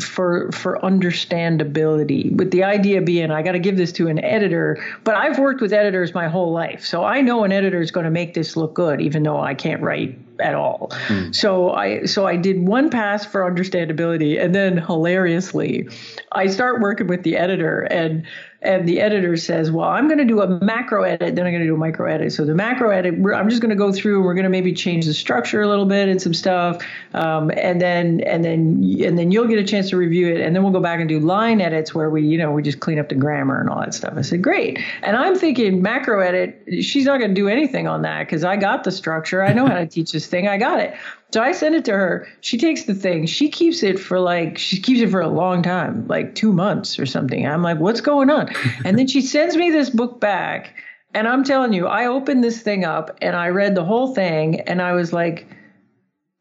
for for understandability with the idea being I got to give this to an editor but I've worked with editors my whole life so I know an editor is going to make this look good even though I can't write at all mm. so I so I did one pass for understandability and then hilariously I start working with the editor and and the editor says, "Well, I'm going to do a macro edit, then I'm going to do a micro edit." So the macro edit, I'm just going to go through. We're going to maybe change the structure a little bit and some stuff, um, and then and then and then you'll get a chance to review it, and then we'll go back and do line edits where we, you know, we just clean up the grammar and all that stuff. I said, "Great," and I'm thinking macro edit. She's not going to do anything on that because I got the structure. I know how to teach this thing. I got it. So I send it to her. She takes the thing. She keeps it for like she keeps it for a long time, like two months or something. I'm like, what's going on? <laughs> and then she sends me this book back, and I'm telling you, I opened this thing up and I read the whole thing, and I was like,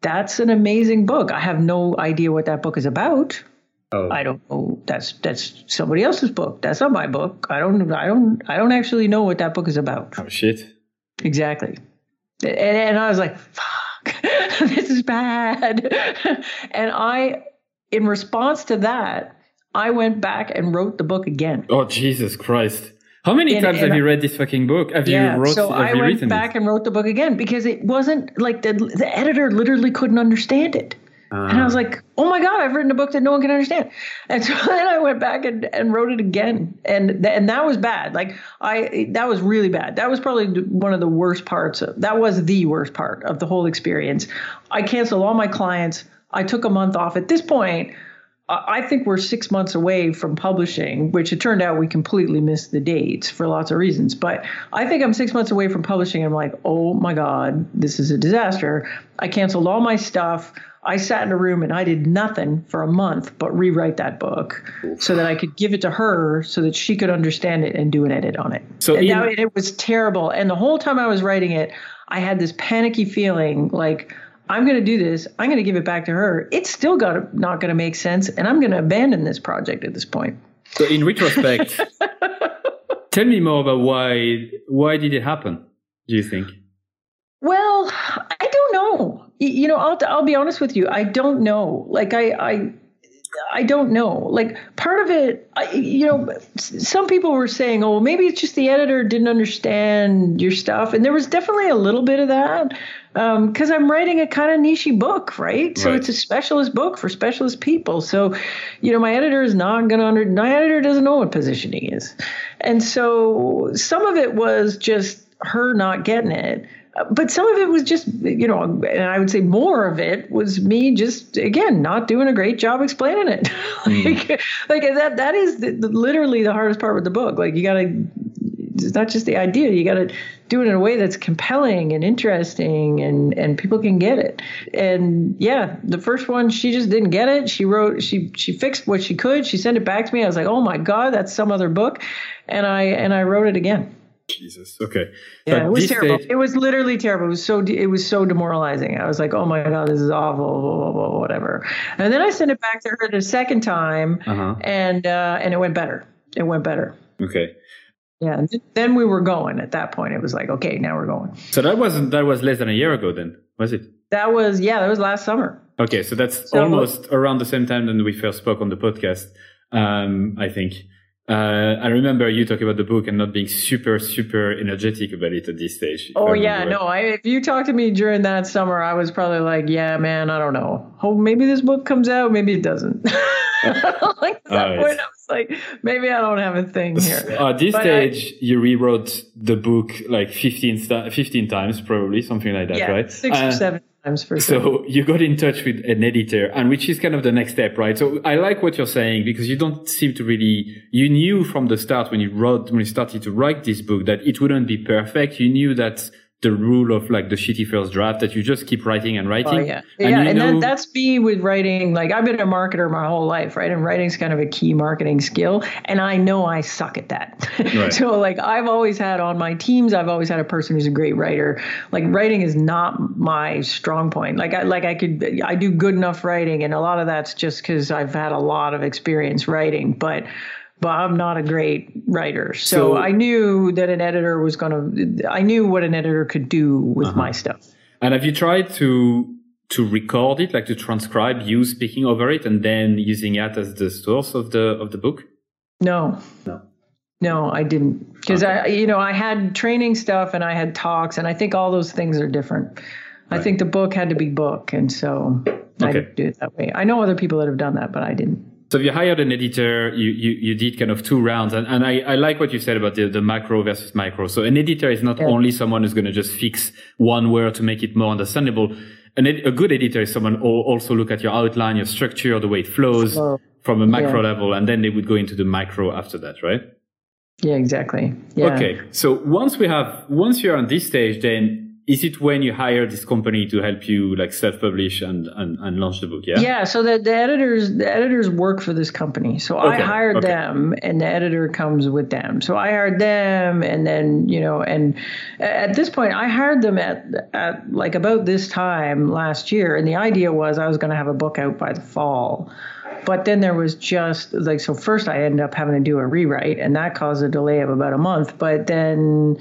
that's an amazing book. I have no idea what that book is about. Oh. I don't know. That's that's somebody else's book. That's not my book. I don't. I don't. I don't actually know what that book is about. Oh shit. Exactly. And, and I was like, fuck. <laughs> <laughs> this is bad. <laughs> and I, in response to that, I went back and wrote the book again. Oh, Jesus Christ. How many and, times and have you read this fucking book? Have yeah, you wrote? So I went back and wrote the book again because it wasn't like the the editor literally couldn't understand it. Uh, and I was like, oh my God, I've written a book that no one can understand. And so <laughs> then I went back and, and wrote it again. And, th- and that was bad. Like I, that was really bad. That was probably one of the worst parts of, that was the worst part of the whole experience. I canceled all my clients. I took a month off at this point. I think we're six months away from publishing, which it turned out we completely missed the dates for lots of reasons. But I think I'm six months away from publishing. I'm like, oh my God, this is a disaster. I canceled all my stuff. I sat in a room and I did nothing for a month but rewrite that book so that I could give it to her so that she could understand it and do an edit on it. So and even, it was terrible. And the whole time I was writing it, I had this panicky feeling like I'm going to do this. I'm going to give it back to her. It's still got not going to make sense, and I'm going to abandon this project at this point. So, in retrospect, <laughs> tell me more about why why did it happen? Do you think? Well, I don't know. You know, I'll I'll be honest with you. I don't know. Like I I I don't know. Like part of it, I, you know, some people were saying, "Oh, maybe it's just the editor didn't understand your stuff," and there was definitely a little bit of that because um, I'm writing a kind of nichey book, right? So right. it's a specialist book for specialist people. So, you know, my editor is not going to under. My editor doesn't know what positioning is, and so some of it was just her not getting it but some of it was just you know and i would say more of it was me just again not doing a great job explaining it. <laughs> Mm. like, like that that is the, the, literally the hardest part with the book. Like you got to it's not just the idea. You got to do it in a way that's compelling and interesting and and people can get it. And yeah the first one she just didn't get it. She wrote she she fixed what she could. She sent it back to me. I was like oh my god that's some other book. And i and i wrote it again Jesus. Okay. Yeah, but it was terrible. It was literally terrible. It was so de- it was so demoralizing. I was like, oh my god, this is awful. Blah, blah, blah, whatever. And then I sent it back to her the second time, uh-huh. and uh, and it went better. It went better. Okay. Yeah. And then we were going. At that point, it was like, okay, now we're going. So that wasn't that was less than a year ago, then was it? That was yeah. That was last summer. Okay, so that's so, almost around the same time that we first spoke on the podcast. Um, I think. Uh, I remember you talking about the book and not being super, super energetic about it at this stage. Oh yeah, no. I, if you talked to me during that summer, I was probably like, "Yeah, man, I don't know. oh, maybe this book comes out, maybe it doesn't. <laughs> like at that point, I was like, maybe I don't have a thing here. At this But I- stage, you rewrote the book like 15, 15 times, probably something like that, yeah, right? six Uh, or seven times for sure. So you got in touch with an editor, and which is kind of the next step, right? So I like what you're saying because you don't seem to really, you knew from the start when you wrote, when you started to write this book that it wouldn't be perfect. You knew that the rule of like the shitty first draft that you just keep writing and oh, writing. Oh yeah, And yeah, and know- that, that's me with writing. Like I've been a marketer my whole life, right? And writing's kind of a key marketing skill, and I know I suck at that. Right. <laughs> so like I've always had on my teams, I've always had a person who's a great writer. Like writing is not my strong point. Like I like I could I do good enough writing, and a lot of that's just because I've had a lot of experience writing, but. But I'm not a great writer, so, So- I knew that an editor was going to. I knew what an editor could do with Uh-huh. my stuff. And have you tried to to record it, like to transcribe you speaking over it, and then using it as the source of the of the book? No. No. No, I didn't. Because Okay. I, you know, I had training stuff and I had talks, and I think all those things are different. I think the book had to be book, and so I didn't do it that way. I know other people that have done that, but I didn't. So if you hired an editor, you, you, you did kind of two rounds. And, and I, I like what you said about the, the macro versus micro. So an editor is not Yeah. only someone who's going to just fix one word to make it more understandable. An ed- a good editor is someone who also look at your outline, your structure, the way it flows Flow. from a macro Yeah. level. And then they would go into the micro after that, right? Yeah, exactly. Yeah. Okay. So once we have, once you're on this stage, then is it when you hire this company to help you like self-publish and, and, and launch the book? Yeah. Yeah, so the, the editors the editors work for this company. So I hired okay. them and the editor comes with them. So I hired them and then, you know, and at this point I hired them at at like about this time last year and the idea was I was going to have a book out by the fall. But then there was just like so first I ended up having to do a rewrite and that caused a delay of about a month, but then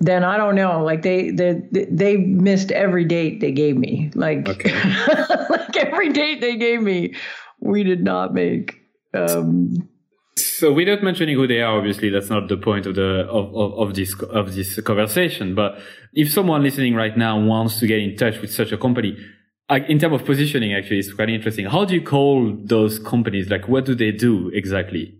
then I don't know. Like they they they missed every date they gave me. Like Okay. <laughs> like every date they gave me, we did not make. Um, So without mentioning who they are, obviously that's not the point of the of, of, of this of this conversation. But if someone listening right now wants to get in touch with such a company, in terms of positioning, actually, it's quite interesting. How do you call those companies? Like, what do they do exactly?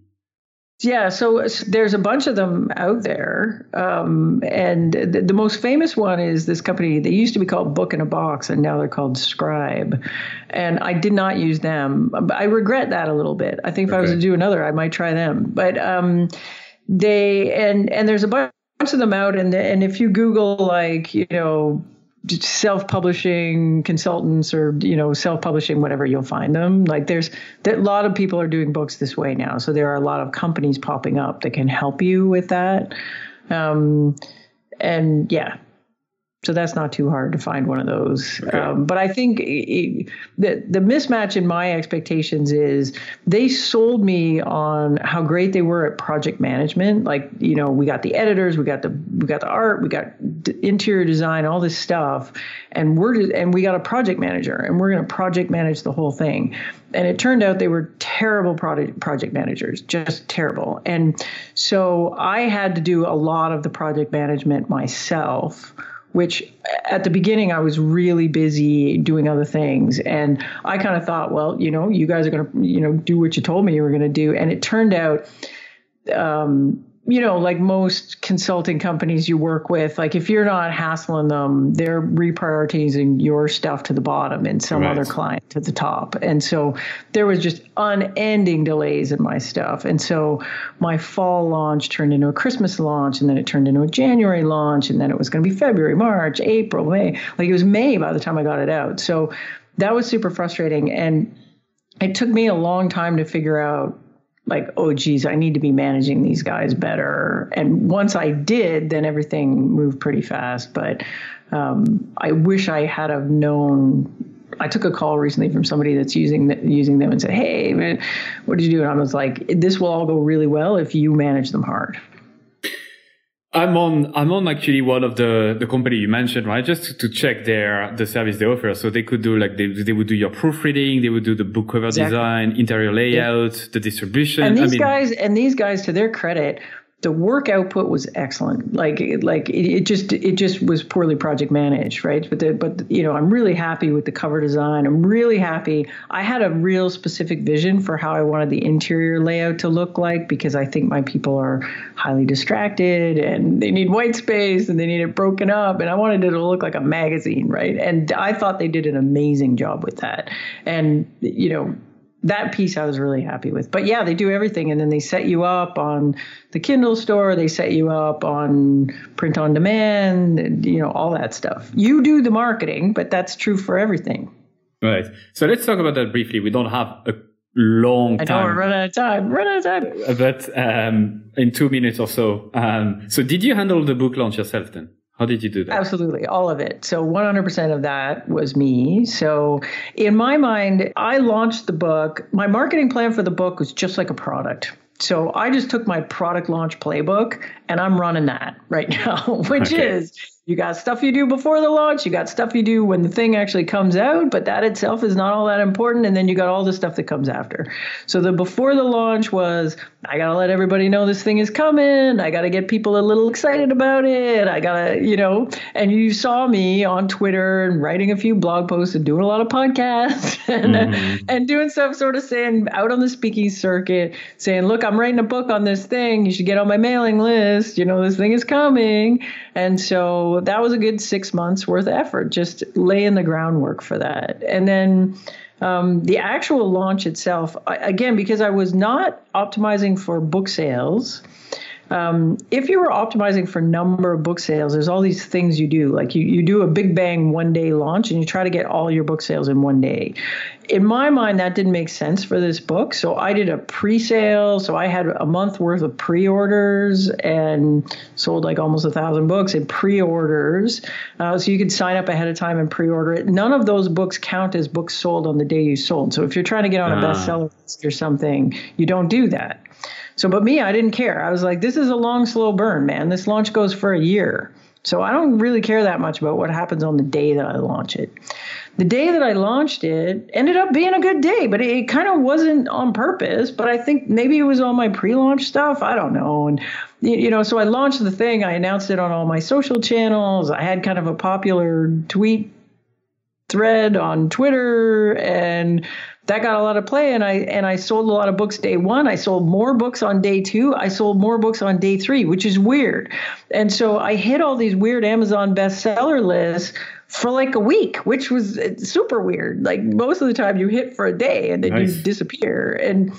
Yeah, so there's a bunch of them out there, um, and the, the most famous one is this company. They used to be called Book in a Box, and now they're called Scribe. And I did not use them. I regret that a little bit. I think if I was to do another, I might try them. But um, they and and there's a bunch of them out, and and if you Google like you know self-publishing consultants or you know self-publishing whatever you'll find them. Like there's there, a lot of people are doing books this way now. So there are a lot of companies popping up that can help you with that. Um, and yeah so that's not too hard to find one of those. Okay. Um, but I think it, the the mismatch in my expectations is they sold me on how great they were at project management. Like you know, we got the editors, we got the we got the art, we got d- interior design, all this stuff, and we're and we got a project manager, and we're going to project manage the whole thing. And it turned out they were terrible project project managers, just terrible. And so I had to do a lot of the project management myself which at the beginning I was really busy doing other things. And I kind of thought, well, you know, you guys are going to, you know, do what you told me you were going to do. And it turned out, um, you know, like most consulting companies you work with, like if you're not hassling them, they're reprioritizing your stuff to the bottom and some Right. other client to the top. And so there was just unending delays in my stuff. And so my fall launch turned into a Christmas launch, and then it turned into a January launch, and then it was going to be February, March, April, May. Like it was May by the time I got it out. So that was super frustrating. And it took me a long time to figure out like oh geez i need to be managing these guys better and once i did then everything moved pretty fast but um, i wish i had have known I took a call recently from somebody that's using using them and said, "Hey, man, what did you do?" And I was like, "This will all go really well if you manage them hard." I'm on. I'm on actually one of the the company you mentioned, right? Just to, check their the service they offer. So they could do like they they would do your proofreading, they would do the book cover Exactly. design, interior layout, the distribution. And I these mean, guys, and these guys, to their credit, the work output was excellent. Like like it, it, just it just was poorly project managed, right? But the, but you know I'm really happy with the cover design. I'm really happy. I had a real specific vision for how I wanted the interior layout to look like because I think my people are highly distracted and they need white space and they need it broken up and I wanted it to look like a magazine, right? And I thought they did an amazing job with that. And you know that piece I was really happy with. But yeah, they do everything, and then they set you up on the Kindle store. They set you up on print on demand. You know all that stuff. You do the marketing, but that's true for everything. Right. So let's talk about that briefly. We don't have a long time. I know we're running out of time. Run out of time. But um, in two minutes or so. Um, so did you handle the book launch yourself then? How did you do that? Absolutely, all of it. So 100% of that was me. So in my mind, I launched the book. My marketing plan for the book was just like a product. So I just took my product launch playbook and I'm running that right <laughs> now, which okay. is you got stuff you do before the launch, you got stuff you do when the thing actually comes out, but that itself is not all that important. And then you got all the stuff that comes after. So the before the launch was I got to let everybody know this thing is coming. I got to get people a little excited about it. I got to, you know, and you saw me on Twitter and writing a few blog posts and doing a lot of podcasts <laughs> and, mm-hmm. and doing stuff sort of saying out on the speaking circuit, saying, look, I'm writing a book on this thing. You should get on my mailing list. You know, this thing is coming. And so that was a good six months worth of effort, just laying the groundwork for that. And then um, the actual launch itself, again, because I was not optimizing for book sales. Um, if you were optimizing for number of book sales, there's all these things you do. Like you, you do a big bang one day launch and you try to get all your book sales in one day in my mind, that didn't make sense for this book. So I did a pre sale. So I had a month worth of pre orders and sold like almost a thousand books in pre orders. Uh, so you could sign up ahead of time and pre order it. None of those books count as books sold on the day you sold. So if you're trying to get on a uh. bestseller list or something, you don't do that. So, but me, I didn't care. I was like, this is a long, slow burn, man. This launch goes for a year. So I don't really care that much about what happens on the day that I launch it the day that I launched it ended up being a good day, but it, it kind of wasn't on purpose. But I think maybe it was all my pre-launch stuff. I don't know. And you know, so I launched the thing. I announced it on all my social channels. I had kind of a popular tweet thread on Twitter, and that got a lot of play. And I and I sold a lot of books day one. I sold more books on day two. I sold more books on day three, which is weird. And so I hit all these weird Amazon bestseller lists for like a week, which was uh, super weird. Like most of the time you hit for a day and then nice. you disappear. And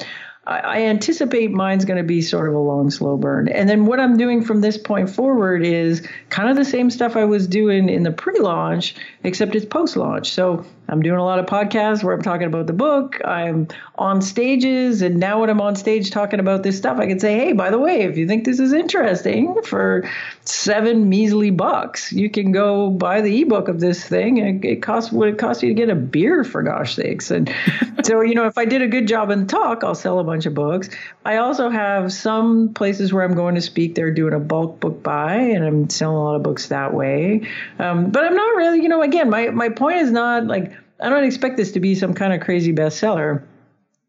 I, anticipate mine's going to be sort of a long, slow burn. And then what I'm doing from this point forward is kind of the same stuff I was doing in the pre launch, except it's post launch. So I'm doing a lot of podcasts where I'm talking about the book. I'm on stages, and now when I'm on stage talking about this stuff, I can say, "Hey, by the way, if you think this is interesting, for seven measly bucks, you can go buy the ebook of this thing. And it costs what it costs you to get a beer, for gosh sakes." And <laughs> so, you know, if I did a good job in the talk, I'll sell a bunch of books. I also have some places where I'm going to speak. They're doing a bulk book buy, and I'm selling a lot of books that way. Um, but I'm not really, you know, again, my my point is not like I don't expect this to be some kind of crazy bestseller.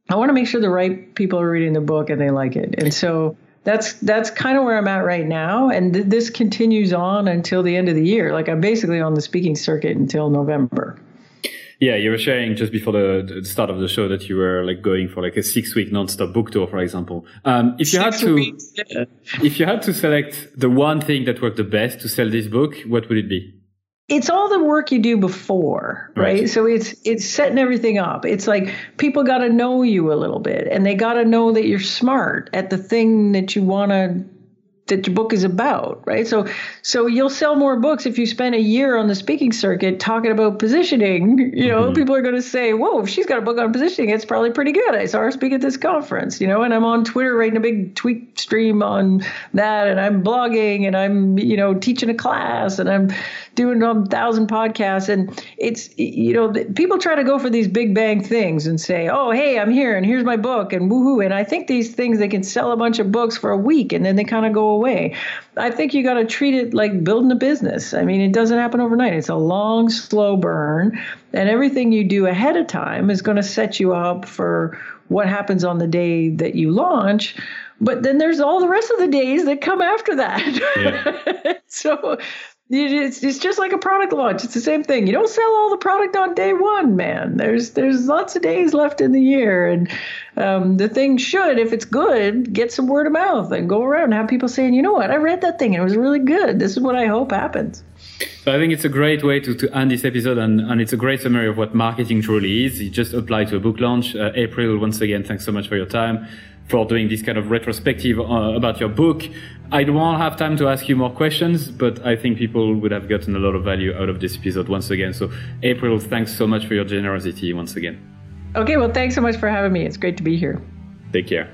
I want to make sure the right people are reading the book and they like it. And so that's that's kind of where I'm at right now. And th- this continues on until the end of the year. Like I'm basically on the speaking circuit until November. Yeah, you were sharing just before the, the, start of the show that you were like going for like a six week nonstop book tour, for example. Um, if you six had to, weeks, if you had to select the one thing that worked the best to sell this book, what would it be? It's all the work you do before right? right, so it's it's setting everything up it's like people got to know you a little bit and they got to know that you're smart at the thing that you want to that your book is about, right? So so you'll sell more books if you spend a year on the speaking circuit talking about positioning. You know, mm-hmm. people are going to say, "Whoa, if she's got a book on positioning, it's probably pretty good." I saw her speak at this conference, you know, and I'm on Twitter writing a big tweet stream on that, and I'm blogging, and I'm you know teaching a class, and I'm doing a thousand podcasts, and it's you know people try to go for these big bang things and say, "Oh, hey, I'm here, and here's my book," and woohoo, and I think these things they can sell a bunch of books for a week, and then they kind of go away. I think you got to treat it like building a business. I mean, it doesn't happen overnight. It's a long, slow burn, and everything you do ahead of time is going to set you up for what happens on the day that you launch. But then there's all the rest of the days that come after that. Yeah. <laughs> so it's, it's just like a product launch. It's the same thing. You don't sell all the product on day one, man. There's there's lots of days left in the year, and um, the thing should, if it's good, get some word of mouth and go around and have people saying, you know what, I read that thing and it was really good. This is what I hope happens. So I think it's a great way to, to end this episode, and, and it's a great summary of what marketing truly is. You just apply to a book launch. Uh, April, once again, thanks so much for your time for doing this kind of retrospective uh, about your book. I don't have time to ask you more questions, but I think people would have gotten a lot of value out of this episode once again. So, April, thanks so much for your generosity once again. Okay, well, thanks so much for having me. It's great to be here. Take care.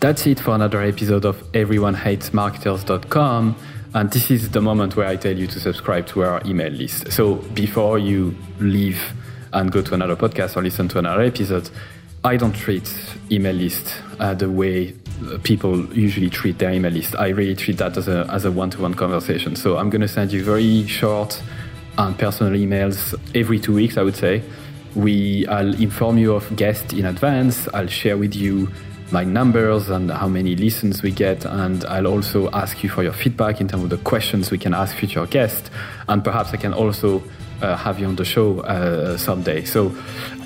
That's it for another episode of EveryoneHatesMarketers.com. And this is the moment where I tell you to subscribe to our email list. So before you leave and go to another podcast or listen to another episode, I don't treat email list uh, the way people usually treat their email list. I really treat that as a as a one-to-one conversation. So I'm going to send you very short and personal emails every two weeks. I would say. We I'll inform you of guests in advance. I'll share with you my numbers and how many listens we get, and I'll also ask you for your feedback in terms of the questions we can ask future guests, and perhaps I can also uh, have you on the show uh, someday. So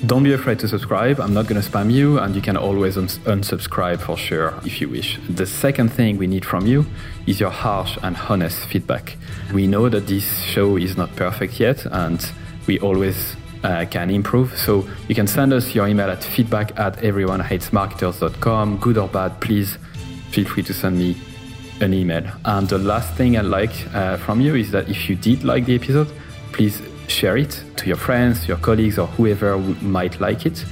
don't be afraid to subscribe. I'm not going to spam you, and you can always un- unsubscribe for sure if you wish. The second thing we need from you is your harsh and honest feedback. We know that this show is not perfect yet, and we always uh, can improve. So you can send us your email at feedback at everyonehatesmarketers.com. Good or bad, please feel free to send me an email. And the last thing I like uh, from you is that if you did like the episode, please share it to your friends, your colleagues, or whoever might like it.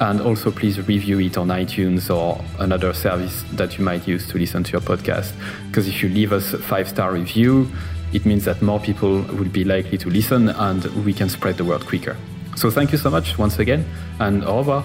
And also, please review it on iTunes or another service that you might use to listen to your podcast. Because if you leave us a five star review, it means that more people will be likely to listen and we can spread the word quicker. So, thank you so much once again, and au revoir.